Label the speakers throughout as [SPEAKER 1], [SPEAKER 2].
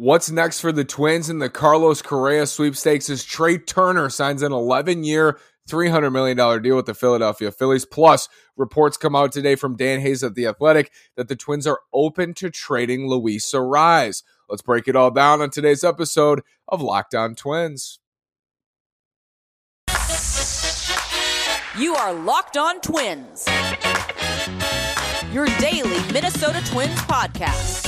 [SPEAKER 1] What's next for the Twins in the Carlos Correa sweepstakes is Trea Turner signs an 11 year, $300 million deal with the Philadelphia Phillies. Plus, reports come out today from Dan Hayes of The Athletic that the Twins are open to trading Luis Arraez. Let's break it all down on today's episode of Locked On Twins.
[SPEAKER 2] You are Locked On Twins, your daily Minnesota Twins podcast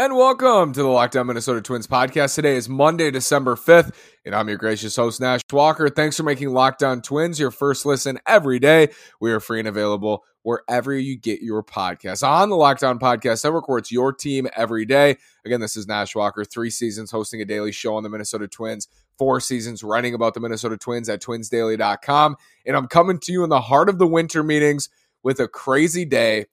[SPEAKER 1] And welcome to the Locked On Minnesota Twins podcast. Today is Monday, December 5th, and I'm your gracious host, Nash Walker. Thanks for making Locked On Twins your first listen every day. We are free and available wherever you get your podcasts on the Locked On Podcast Network, where it's your team every day. Again, this is Nash Walker, three seasons hosting a daily show on the Minnesota Twins, four seasons writing about the Minnesota Twins at twinsdaily.com. And I'm coming to you in the heart of the winter meetings with a crazy day.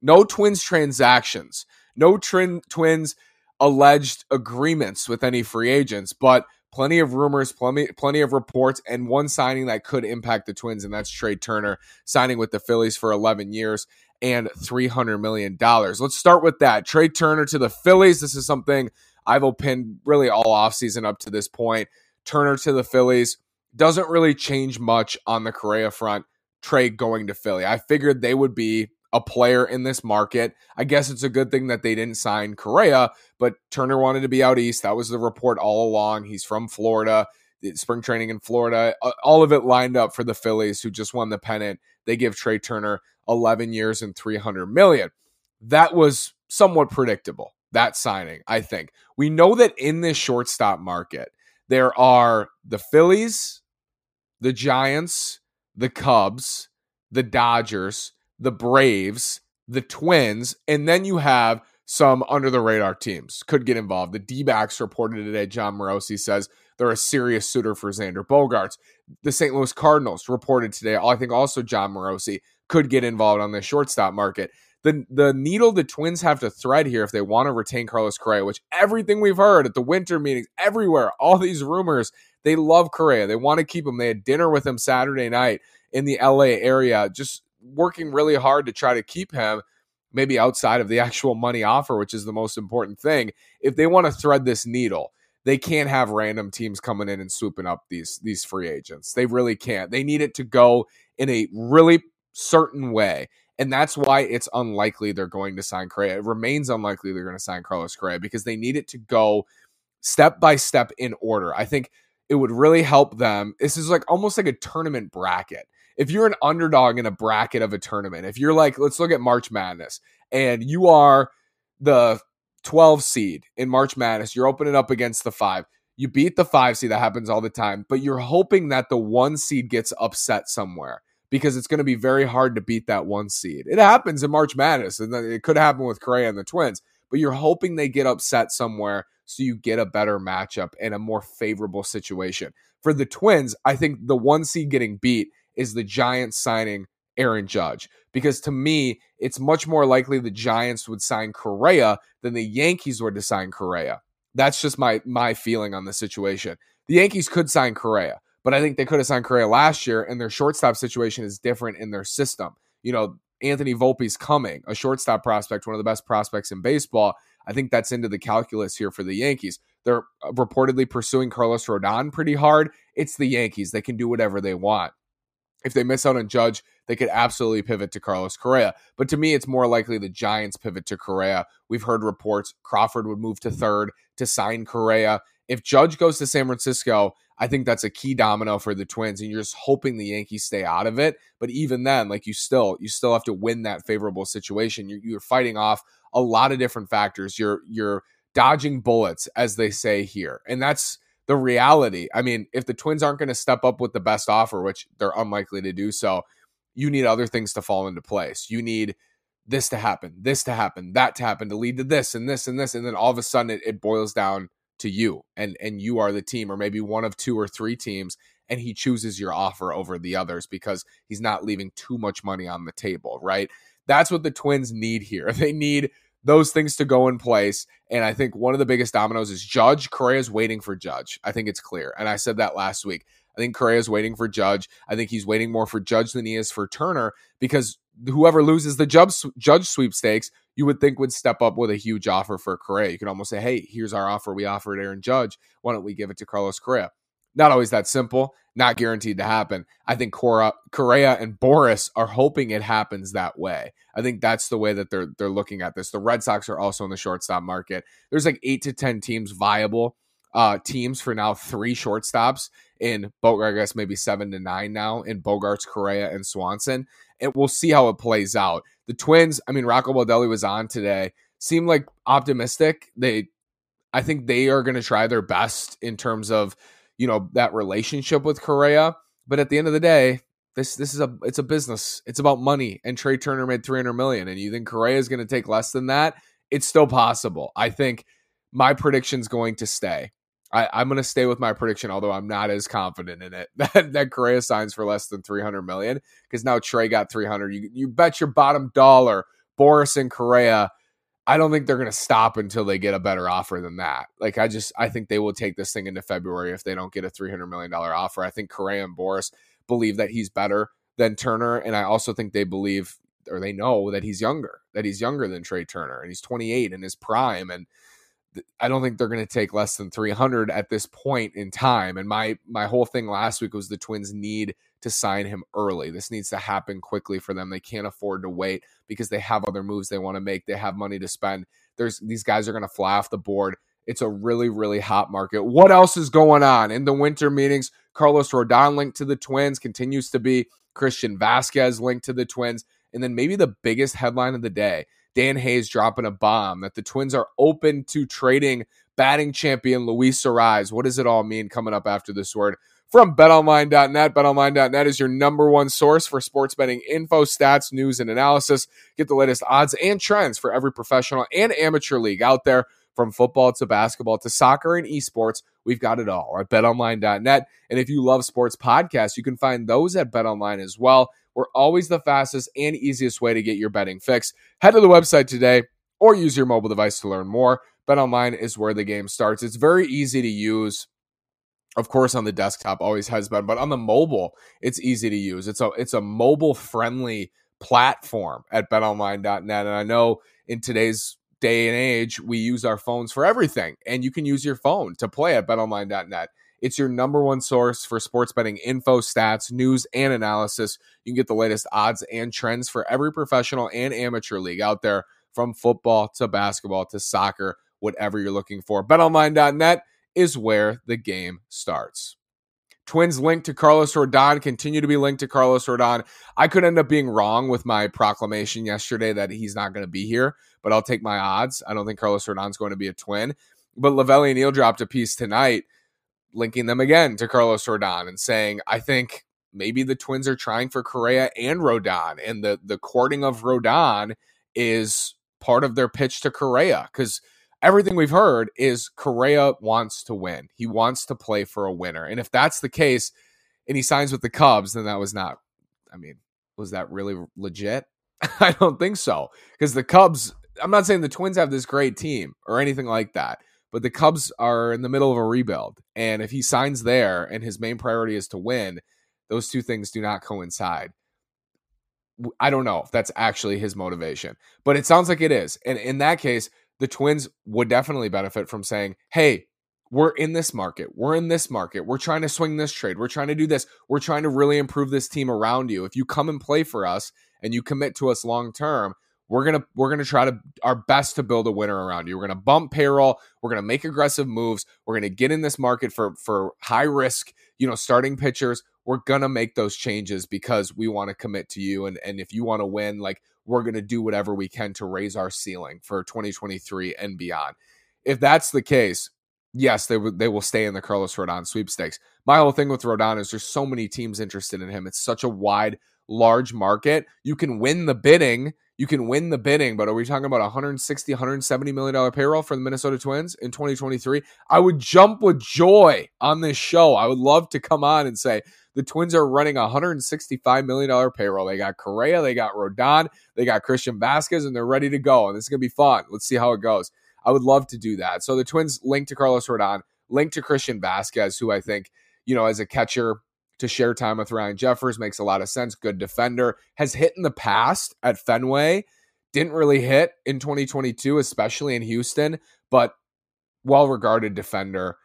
[SPEAKER 1] No Twins transactions, no twin, Twins alleged agreements with any free agents, but plenty of rumors, plenty, plenty of reports, and one signing that could impact the Twins, and that's Trea Turner signing with the Phillies for 11 years and $300 million. Let's start with that. Trea Turner to the Phillies. This is something I've opined really all offseason up to this point. Turner to the Phillies doesn't really change much on the Correa front. Trea going to Philly. I figured they would be a player in this market. I guess it's a good thing that they didn't sign Correa, but Turner wanted to be out east. That was the report all along. He's from Florida, spring training in Florida, all of it lined up for the Phillies who just won the pennant. They give Trea Turner 11 years and 300 million. That was somewhat predictable. That signing, I think. We know that in this shortstop market, there are the Phillies, the Giants, the Cubs, the Dodgers, the Braves, the Twins, and then you have some under the radar teams could get involved. The D backs reported today, Jon Morosi says they're a serious suitor for Xander Bogaerts. The St. Louis Cardinals reported today, I think also Jon Morosi could get involved on the shortstop market. The, the needle the Twins have to thread here if they want to retain Carlos Correa, which everything we've heard at the winter meetings, everywhere, all these rumors, they love Correa. They want to keep him. They had dinner with him Saturday night in the LA area, just working really hard to try to keep him maybe outside of the actual money offer, which is the most important thing. If they want to thread this needle, they can't have random teams coming in and swooping up these these free agents. They really can't. They need it to go in a really certain way. And that's why it's unlikely they're going to sign Correa. It remains unlikely they're going to sign Carlos Correa because they need it to go step by step in order. I think it would really help them. This is like almost like a tournament bracket if you're an underdog in a bracket of a tournament, if you're like, let's look at March Madness, and you are the 12 seed in March Madness, you're opening up against the five. You beat the five seed, that happens all the time, but you're hoping that the one seed gets upset somewhere because it's going to be very hard to beat that one seed. It happens in March Madness, and it could happen with Correa and the Twins, but you're hoping they get upset somewhere so you get a better matchup and a more favorable situation. For the Twins, I think the one seed getting beat is the Giants signing Aaron Judge. Because to me, it's much more likely the Giants would sign Correa than the Yankees would to sign Correa. That's just my my feeling on the situation. The Yankees could sign Correa, but I think they could have signed Correa last year, and their shortstop situation is different in their system. You know, Anthony Volpe's coming, a shortstop prospect, one of the best prospects in baseball. I think that's into the calculus here for the Yankees. They're uh, reportedly pursuing Carlos Rodon pretty hard. It's the Yankees. They can do whatever they want if they miss out on Judge, they could absolutely pivot to Carlos Correa. But to me, it's more likely the Giants pivot to Correa. We've heard reports Crawford would move to third to sign Correa. If Judge goes to San Francisco, I think that's a key domino for the Twins, and you're just hoping the Yankees stay out of it. But even then, like you still, you still have to win that favorable situation. You're, you're fighting off a lot of different factors. You're you're dodging bullets, as they say here, and that's the reality. I mean, if the Twins aren't going to step up with the best offer, which they're unlikely to do so, you need other things to fall into place. You need this to happen, this to happen, that to happen to lead to this and this and this. And then all of a sudden it, it boils down to you and and you are the team or maybe one of two or three teams and he chooses your offer over the others because he's not leaving too much money on the table, right? That's what the Twins need here. They need those things to go in place. And I think one of the biggest dominoes is Judge. Correa's waiting for Judge. I think it's clear. And I said that last week. I think Correa's waiting for Judge. I think he's waiting more for Judge than he is for Turner because whoever loses the judge, judge sweepstakes, you would think would step up with a huge offer for Correa. You could almost say, hey, here's our offer. We offered Aaron Judge. Why don't we give it to Carlos Correa? Not always that simple, not guaranteed to happen. I think Cora, Correa and Boras are hoping it happens that way. I think that's the way that they're they're looking at this. The Red Sox are also in the shortstop market. There's like eight to ten teams viable uh, teams for now three shortstops in Bogart, I guess maybe seven to nine now in Bogaerts, Correa, and Swanson. And we'll see how it plays out. The Twins, I mean, Rocco Baldelli was on today, seemed like optimistic. They, I think they are going to try their best in terms of, you know, that relationship with Correa. But at the end of the day, this this is a it's a business. It's about money. And Trea Turner made 300 million. And you think Correa is going to take less than that? It's still possible. I think my prediction's going to stay. I, am going to stay with my prediction, although I'm not as confident in it that, that Correa signs for less than 300 million because now Trea got 300. You, you bet your bottom dollar, Boras and Correa. I don't think they're going to stop until they get a better offer than that. Like I just, I think they will take this thing into February if they don't get a 300 million dollar offer. I think Correa and Boras believe that he's better than Turner, and I also think they believe or they know that he's younger, that he's younger than Trea Turner, and he's 28 in his prime, and I don't think they're going to take less than 300 at this point in time. And my my whole thing last week was the Twins need to sign him early. This needs to happen quickly for them. They can't afford to wait because they have other moves they want to make. They have money to spend. There's these guys are going to fly off the board. It's a really really hot market. What else is going on in the winter meetings? Carlos Rodon linked to the Twins continues to be Christian Vázquez linked to the Twins, and then maybe the biggest headline of the day Dan Hayes dropping a bomb that the Twins are open to trading batting champion Luis Arraez. What does it all mean coming up after this word? From betonline.net. Betonline.net is your number one source for sports betting info, stats, news, and analysis. Get the latest odds and trends for every professional and amateur league out there. From football to basketball to soccer and esports, we've got it all at betonline.net. And if you love sports podcasts, you can find those at betonline as well. We're always the fastest and easiest way to get your betting fix. Head to the website today or use your mobile device to learn more. BetOnline is where the game starts. It's very easy to use. Of course, on the desktop always has been, but on the mobile, it's easy to use. It's a it's a mobile friendly platform at betonline.net. And I know in today's day and age, we use our phones for everything, and you can use your phone to play at betonline.net. It's your number one source for sports betting info, stats, news, and analysis. You can get the latest odds and trends for every professional and amateur league out there, from football to basketball to soccer, whatever you're looking for. BetOnline.net is where the game starts. Twins linked to Carlos Rodon continue to be linked to Carlos Rodon. I could end up being wrong with my proclamation yesterday that he's not going to be here, but I'll take my odds. I don't think Carlos Rodon's going to be a twin. But Lavelli Neal dropped a piece tonight linking them again to Carlos Rodon and saying, I think maybe the Twins are trying for Correa and Rodon, and the the courting of Rodon is part of their pitch to Correa because everything we've heard is Correa wants to win. He wants to play for a winner, and if that's the case, and he signs with the Cubs, then that was not. I mean, was that really legit? I don't think so because the Cubs. I'm not saying the Twins have this great team or anything like that but the Cubs are in the middle of a rebuild. And if he signs there and his main priority is to win, those two things do not coincide. I don't know if that's actually his motivation, but it sounds like it is. And in that case, the Twins would definitely benefit from saying, hey, we're in this market. We're in this market. We're trying to swing this trade. We're trying to do this. We're trying to really improve this team around you. If you come and play for us and you commit to us long term, we're gonna we're gonna try to our best to build a winner around you. We're gonna bump payroll. We're gonna make aggressive moves. We're gonna get in this market for for high risk, you know, starting pitchers. We're gonna make those changes because we want to commit to you. And and if you want to win, like we're gonna do whatever we can to raise our ceiling for 2023 and beyond. If that's the case, yes, they they will stay in the Carlos Rodon sweepstakes. My whole thing with Rodon is there's so many teams interested in him. It's such a wide, large market. You can win the bidding you can win the bidding, but are we talking about 160, 170 million dollar payroll for the Minnesota Twins in 2023? I would jump with joy on this show. I would love to come on and say The Twins are running $165 million payroll. They got Correa, they got Rodon, they got Christian Vázquez, and they're ready to go. And this is going to be fun. Let's see how it goes. I would love to do that. So the Twins linked to Carlos Rodon, linked to Christian Vázquez, who I think, you know, as a catcher to share time with Ryan Jeffers makes a lot of sense. Good defender, has hit in the past at Fenway, didn't really hit in 2022, especially in Houston, but well regarded defender.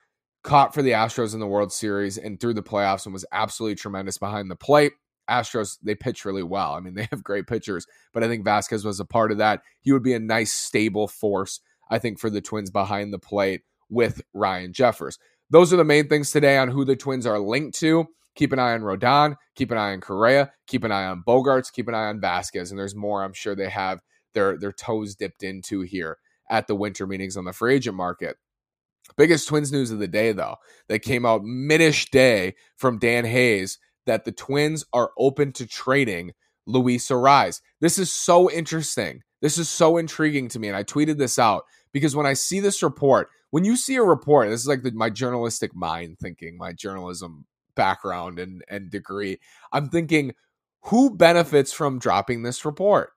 [SPEAKER 1] Caught for the Astros in the World Series and through the playoffs and was absolutely tremendous behind the plate. Astros, they pitch really well. I mean, they have great pitchers, but I think Vázquez was a part of that. He would be a nice, stable force, I think, for the Twins behind the plate with Ryan Jeffers. Those are the main things today on who the Twins are linked to. Keep an eye on Rodon, keep an eye on Correa, keep an eye on Bogaerts, keep an eye on Vázquez, and there's more I'm sure they have their their toes dipped into here at the winter meetings on the free agent market. Biggest Twins news of the day, though, that came out midish day from Dan Hayes that the Twins are open to trading Luis Arraez. This is so interesting. This is so intriguing to me. And I tweeted this out because when I see this report, when you see a report, this is like the, my journalistic mind thinking, my journalism background and, and degree. I'm thinking, who benefits from dropping this report?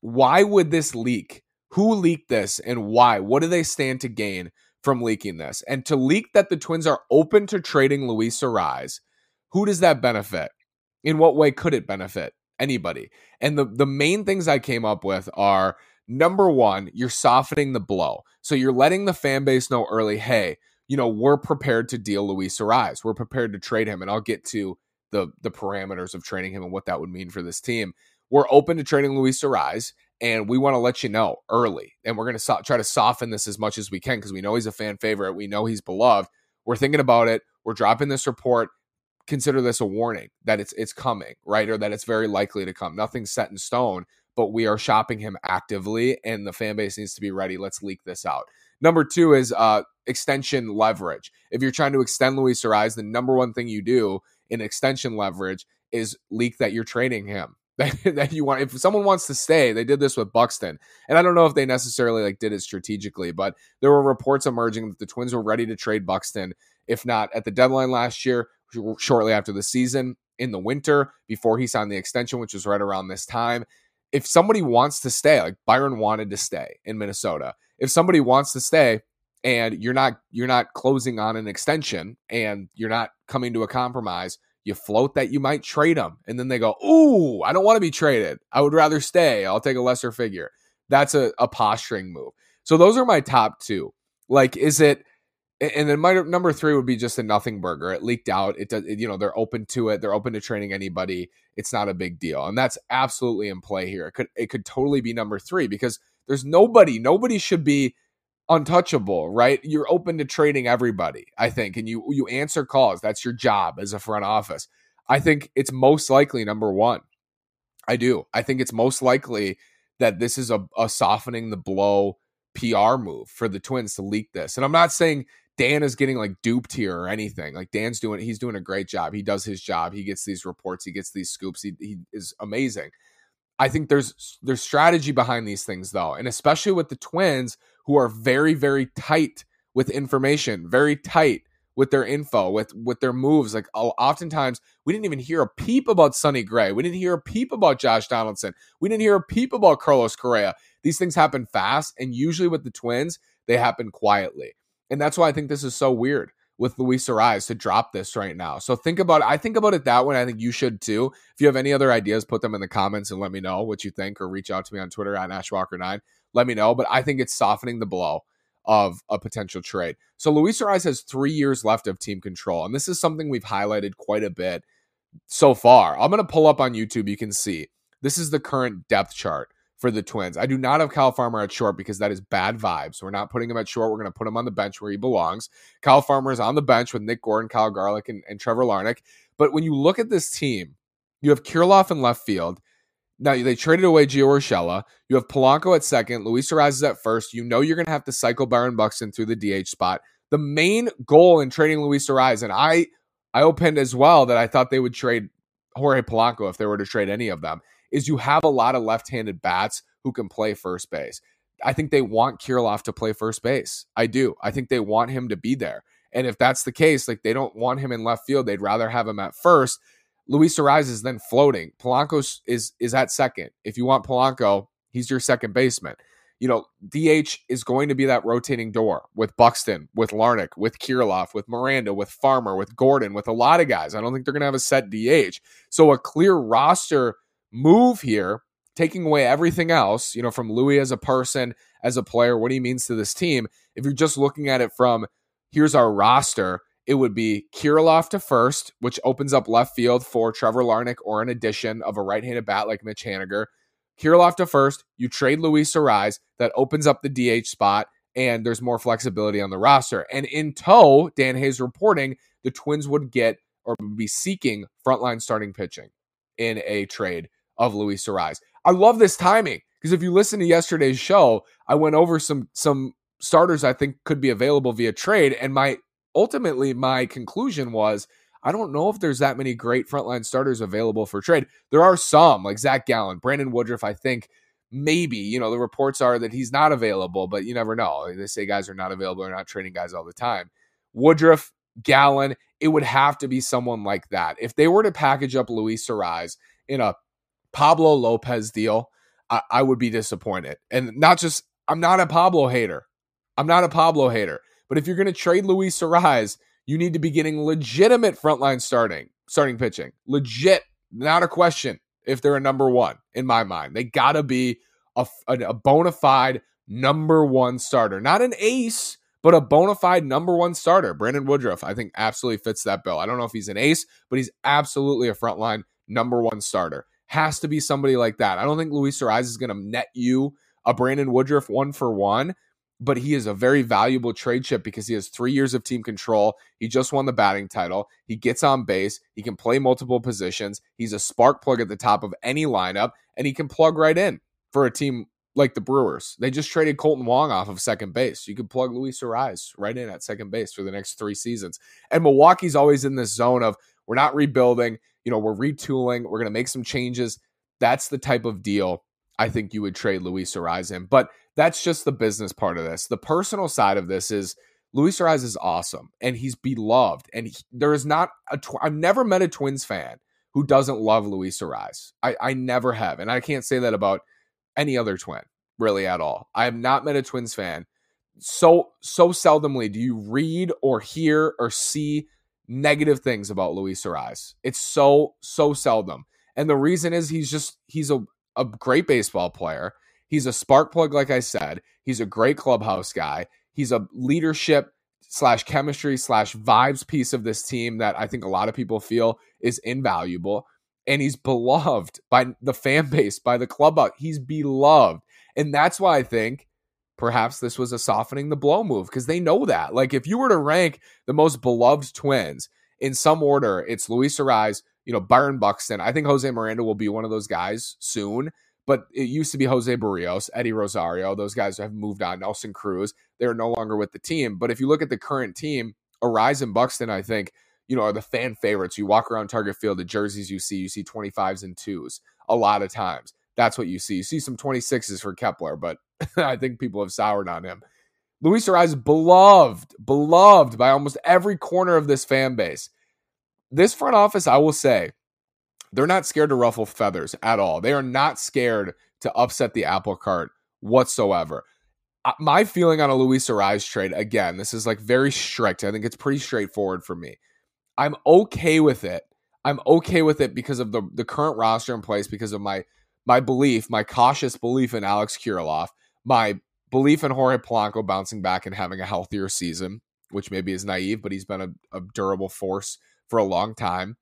[SPEAKER 1] Why would this leak? Who leaked this and why? What do they stand to gain from leaking this. And to leak that the Twins are open to trading Luis Arraez, who does that benefit? In what way could it benefit anybody? And the, the main things I came up with are number one, you're softening the blow. So you're letting the fan base know early, hey, you know, we're prepared to deal Luis Arraez. We're prepared to trade him. And I'll get to the the parameters of trading him and what that would mean for this team. We're open to trading Luis Arraez and we want to let you know early. And we're going to so- try to soften this as much as we can because we know he's a fan favorite. We know he's beloved. We're thinking about it. We're dropping this report. Consider this a warning that it's it's coming, right? Or that it's very likely to come. Nothing's set in stone, but we are shopping him actively, and the fan base needs to be ready. Let's leak this out. Number two is uh, extension leverage. If you're trying to extend Luis Arraez, the number one thing you do in extension leverage is leak that you're trading him that you want. If someone wants to stay, they did this with Buxton, and I don't know if they necessarily like did it strategically, but there were reports emerging that the Twins were ready to trade Buxton, if not at the deadline last year, shortly after the season in the winter before he signed the extension, which was right around this time. If somebody wants to stay, like Byron wanted to stay in Minnesota, if somebody wants to stay and you're not you're not closing on an extension and you're not coming to a compromise, you float that you might trade them. And then they go, Ooh, I don't want to be traded. I would rather stay. I'll take a lesser figure. That's a, a posturing move. So those are my top two. Like, is it, and then my number three would be just a nothing burger. It leaked out. It does, you know, they're open to it. They're open to training anybody. It's not a big deal. And that's absolutely in play here. It could, it could totally be number three because there's nobody, nobody should be untouchable, right? You're open to trading everybody, I think, and you you answer calls. That's your job as a front office. I think it's most likely number one. I do. I think it's most likely that this is a, a softening the blow PR move for the Twins to leak this. And I'm not saying Dan is getting like duped here or anything. Like Dan's doing, he's doing a great job. He does his job. He gets these reports. He gets these scoops. He, he is amazing. I think there's there's strategy behind these things though, and especially with the Twins who are very very tight with information, very tight with their info, with with their moves. Like oftentimes, we didn't even hear a peep about Sonny Gray. We didn't hear a peep about Josh Donaldson. We didn't hear a peep about Carlos Correa. These things happen fast, and usually with the Twins, they happen quietly, and that's why I think this is so weird with Luis Arraez to drop this right now. So think about it. I think about it that way. I think you should too. If you have any other ideas, put them in the comments and let me know what you think, or reach out to me on Twitter at Ashwalker9 let me know. But I think it's softening the blow of a potential trade. So Luis Arraez has three years left of team control. And this is something we've highlighted quite a bit so far. I'm going to pull up on YouTube. You can see this is the current depth chart for the Twins. I do not have Kyle Farmer at short because that is bad vibes. We're not putting him at short. We're going to put him on the bench where he belongs. Kyle Farmer is on the bench with Nick Gordon, Kyle Garlick, and, and Trevor Larnach. But when you look at this team, you have Kirilloff in left field. Now they traded away Gio Urshela. You have Polanco at second. Luis is at first. You know you're going to have to cycle Byron Buxton through the DH spot. The main goal in trading Luis Arraez, and I, I opened as well that I thought they would trade Jorge Polanco if they were to trade any of them, is you have a lot of left-handed bats who can play first base. I think they want Kirilloff to play first base. I do. I think they want him to be there. And if that's the case, like they don't want him in left field, they'd rather have him at first. Luis Arraez is then floating. Polanco is is at second. If you want Polanco, he's your second baseman. You know, DH is going to be that rotating door with Buxton, with Larnach, with Kirilloff, with Miranda, with Farmer, with Gordon, with a lot of guys. I don't think they're going to have a set DH. So a clear roster move here, taking away everything else, you know, from Luis as a person, as a player, what he means to this team. If you're just looking at it from here's our roster, it would be Kirilloff to first, which opens up left field for Trevor Larnach or an addition of a right-handed bat like Mitch Haniger. Kirilloff to first, you trade Luis Arraez, that opens up the DH spot, and there's more flexibility on the roster. And in tow, Dan Hayes reporting the Twins would get or be seeking frontline starting pitching in a trade of Luis Arraez. I love this timing because if you listen to yesterday's show, I went over some some starters I think could be available via trade, and my ultimately my conclusion was I don't know if there's that many great frontline starters available for trade. There are some, like Zach Gallen, Brandon Woodruff. I think maybe you know the reports are that he's not available, but you never know. They say guys are not available; they're not trading guys all the time. Woodruff, Gallen, it would have to be someone like that. If they were to package up Luis Arraez in a Pablo Lopez deal, I, I would be disappointed. And not just I'm not a Pablo hater. I'm not a Pablo hater. But if you're going to trade Luis Arraez, you need to be getting legitimate frontline starting, starting pitching. Legit, not a question if they're a number one in my mind. They got to be a, a, a bona fide number one starter, not an ace, but a bona fide number one starter. Brandon Woodruff, I think, absolutely fits that bill. I don't know if he's an ace, but he's absolutely a frontline number one starter. Has to be somebody like that. I don't think Luis Arraez is going to net you a Brandon Woodruff one for one, but he is a very valuable trade chip because he has three years of team control. He just won the batting title. He gets on base. He can play multiple positions. He's a spark plug at the top of any lineup, and he can plug right in for a team like the Brewers. They just traded Kolten Wong off of second base. You could plug Luis Arraez right in at second base for the next three seasons. And Milwaukee's always in this zone of we're not rebuilding, you know, we're retooling, we're going to make some changes. That's the type of deal I think you would trade Luis Arraez in. But that's just the business part of this. The personal side of this is Luis Arraez is awesome and he's beloved. And he, there is not a, tw- I've never met a Twins fan who doesn't love Luis Arraez. I, I never have. And I can't say that about any other twin really at all. I have not met a Twins fan. So, so seldomly do you read or hear or see negative things about Luis Arraez. It's so, so seldom. And the reason is he's just, he's a, a great baseball player. He's a spark plug, like I said. He's a great clubhouse guy. He's a leadership slash chemistry slash vibes piece of this team that I think a lot of people feel is invaluable. And he's beloved by the fan base, by the club. Uh, he's beloved. And that's why I think perhaps this was a softening the blow move because they know that. Like if you were to rank the most beloved twins in some order, it's Luis Arraez, you know, Byron Buxton. I think Jose Miranda will be one of those guys soon. But it used to be Jose Berrios, Eddie Rosario. Those guys have moved on. Nelson Cruz, they're no longer with the team. But if you look at the current team, Arraez and Buxton, I think, you know, are the fan favorites. You walk around Target Field, the jerseys you see, you see 25s and twos a lot of times. That's what you see. You see some 26s for Kepler, but I think people have soured on him. Luis Arraez beloved, beloved by almost every corner of this fan base. This front office, I will say, they're not scared to ruffle feathers at all. They are not scared to upset the apple cart whatsoever. Uh, my feeling on a Luis Arraez trade, again, this is like very strict. I think it's pretty straightforward for me. I'm okay with it. I'm okay with it because of the the current roster in place, because of my my belief, my cautious belief in Alex Kirilloff, my belief in Jorge Polanco bouncing back and having a healthier season, which maybe is naive, but he's been a, a durable force for a long time.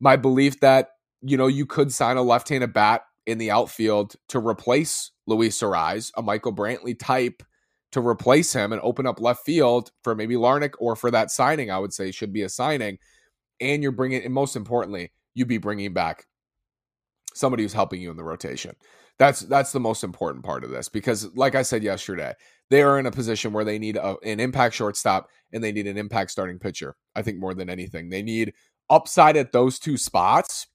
[SPEAKER 1] My belief that you know, you could sign a left-handed bat in the outfield to replace Luis Arraez, a Michael Brantley type to replace him and open up left field for maybe Larnach or for that signing. I would say should be a signing, and you're bringing, and most importantly, you'd be bringing back somebody who's helping you in the rotation. That's that's the most important part of this because, like I said yesterday, they are in a position where they need a, an impact shortstop and they need an impact starting pitcher. I think more than anything, they need upside at those two spots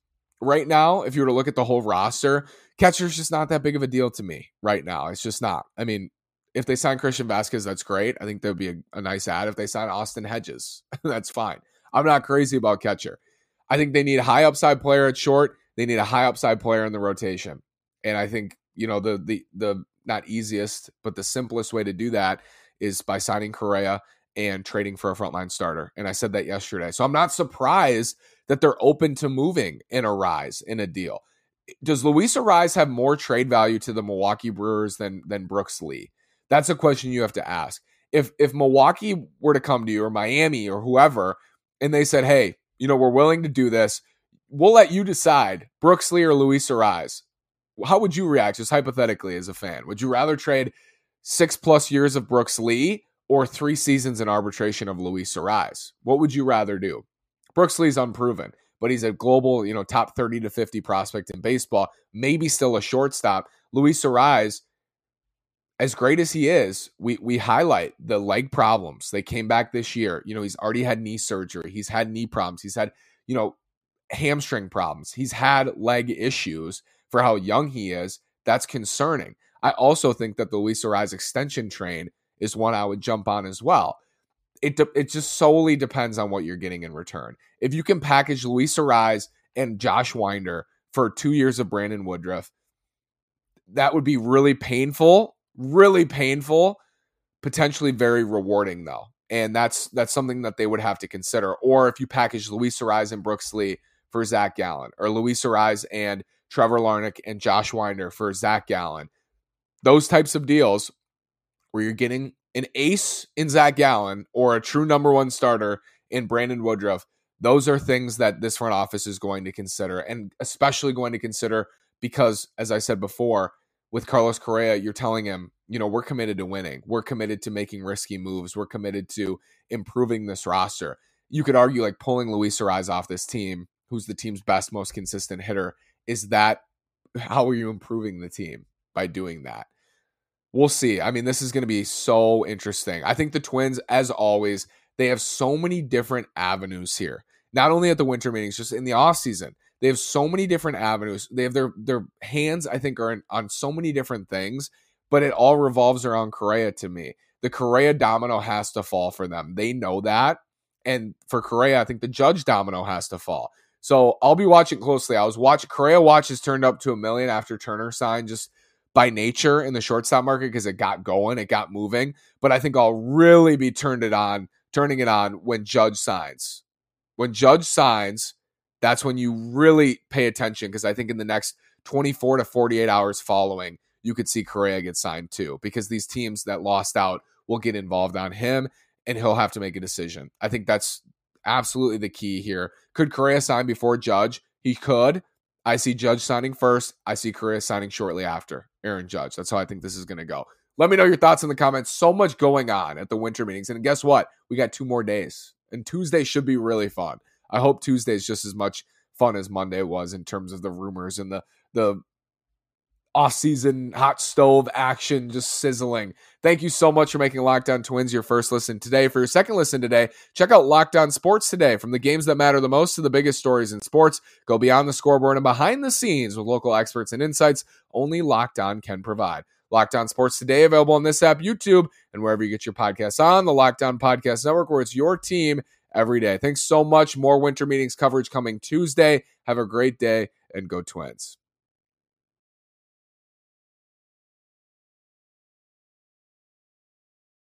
[SPEAKER 1] right now, if you were to look at the whole roster, catcher's just not that big of a deal to me right now. It's just not. I mean, If they sign Christian Vázquez, that's great. I think that would be a, a nice ad. If they sign Austin Hedges, that's fine. I'm not crazy about catcher. I think they need a high upside player at short. They need a high upside player in the rotation. And I think, you know, the the the not easiest, but the simplest way to do that is by signing Correa and trading for a frontline starter. And I said that yesterday. So I'm not surprised that they're open to moving in a rise in a deal. Does Luis Arraez have more trade value to the Milwaukee Brewers than than Brooks Lee? That's a question you have to ask. If if Milwaukee were to come to you or Miami or whoever and they said, "Hey, you know, we're willing to do this. We'll let you decide, Brooks Lee or Luis Arraez." How would you react just hypothetically as a fan? Would you rather trade 6 plus years of Brooks Lee or 3 seasons in arbitration of Luis Arraez? What would you rather do? Brooks Lee's unproven, but he's a global, you know, top 30 to 50 prospect in baseball, maybe still a shortstop. Luis Arraez, as great as he is, we we highlight the leg problems. They came back this year. You know, he's already had knee surgery. He's had knee problems. He's had, you know, hamstring problems. He's had leg issues for how young he is. That's concerning. I also think that the Luis Arraez extension train is one I would jump on as well it de- it just solely depends on what you're getting in return. If you can package Luis Arraez and Josh Winder for two years of Brandon Woodruff, that would be really painful, really painful, potentially very rewarding though. And that's that's something that they would have to consider. Or if you package Luis Arraez and Brooks Lee for Zach Gallen, or Luis Arraez and Trevor Larnach and Josh Winder for Zach Gallen, those types of deals where you're getting an ace in Zach Gallen or a true number one starter in Brandon Woodruff, those are things that this front office is going to consider and especially going to consider because, as I said before, with Carlos Correa, you're telling him, you know, we're committed to winning. We're committed to making risky moves. We're committed to improving this roster. You could argue like pulling Luis Arraez off this team, who's the team's best, most consistent hitter. Is that how are you improving the team by doing that? we'll see. I mean, this is going to be so interesting. I think the Twins, as always, they have so many different avenues here. Not only at the winter meetings, just in the off season, they have so many different avenues. They have their their hands, I think, are in, on so many different things, but it all revolves around Correa to me. The Correa domino has to fall for them. They know that, and for Correa, I think the Judge domino has to fall. So I'll be watching closely. I was watching Correa watches turned up to a million after Turner signed. Just by nature in the shortstop market because it got going, it got moving. But I think I'll really be turned it on, turning it on when Judge signs. When Judge signs, that's when you really pay attention because I think in the next 24 to 48 hours following, you could see Correa get signed too because these teams that lost out will get involved on him and he'll have to make a decision. I think that's absolutely the key here. Could Correa sign before Judge? He could. I see Judge signing first. I see Correa signing shortly after Aaron Judge. That's how I think this is going to go. Let me know your thoughts in the comments. So much going on at the winter meetings. And guess what? We got two more days. And Tuesday should be really fun. I hope Tuesday is just as much fun as Monday was in terms of the rumors and the the off-season hot stove action just sizzling. Thank you so much for making Locked On Twins your first listen today. For your second listen today, check out Locked On Sports today. From the games that matter the most to the biggest stories in sports, go beyond the scoreboard and behind the scenes with local experts and insights only Locked On can provide. Locked On Sports today available on this app, YouTube, and wherever you get your podcasts on the Locked On Podcast Network, where it's your team every day. Thanks so much. More winter meetings coverage coming Tuesday. Have a great day and go Twins.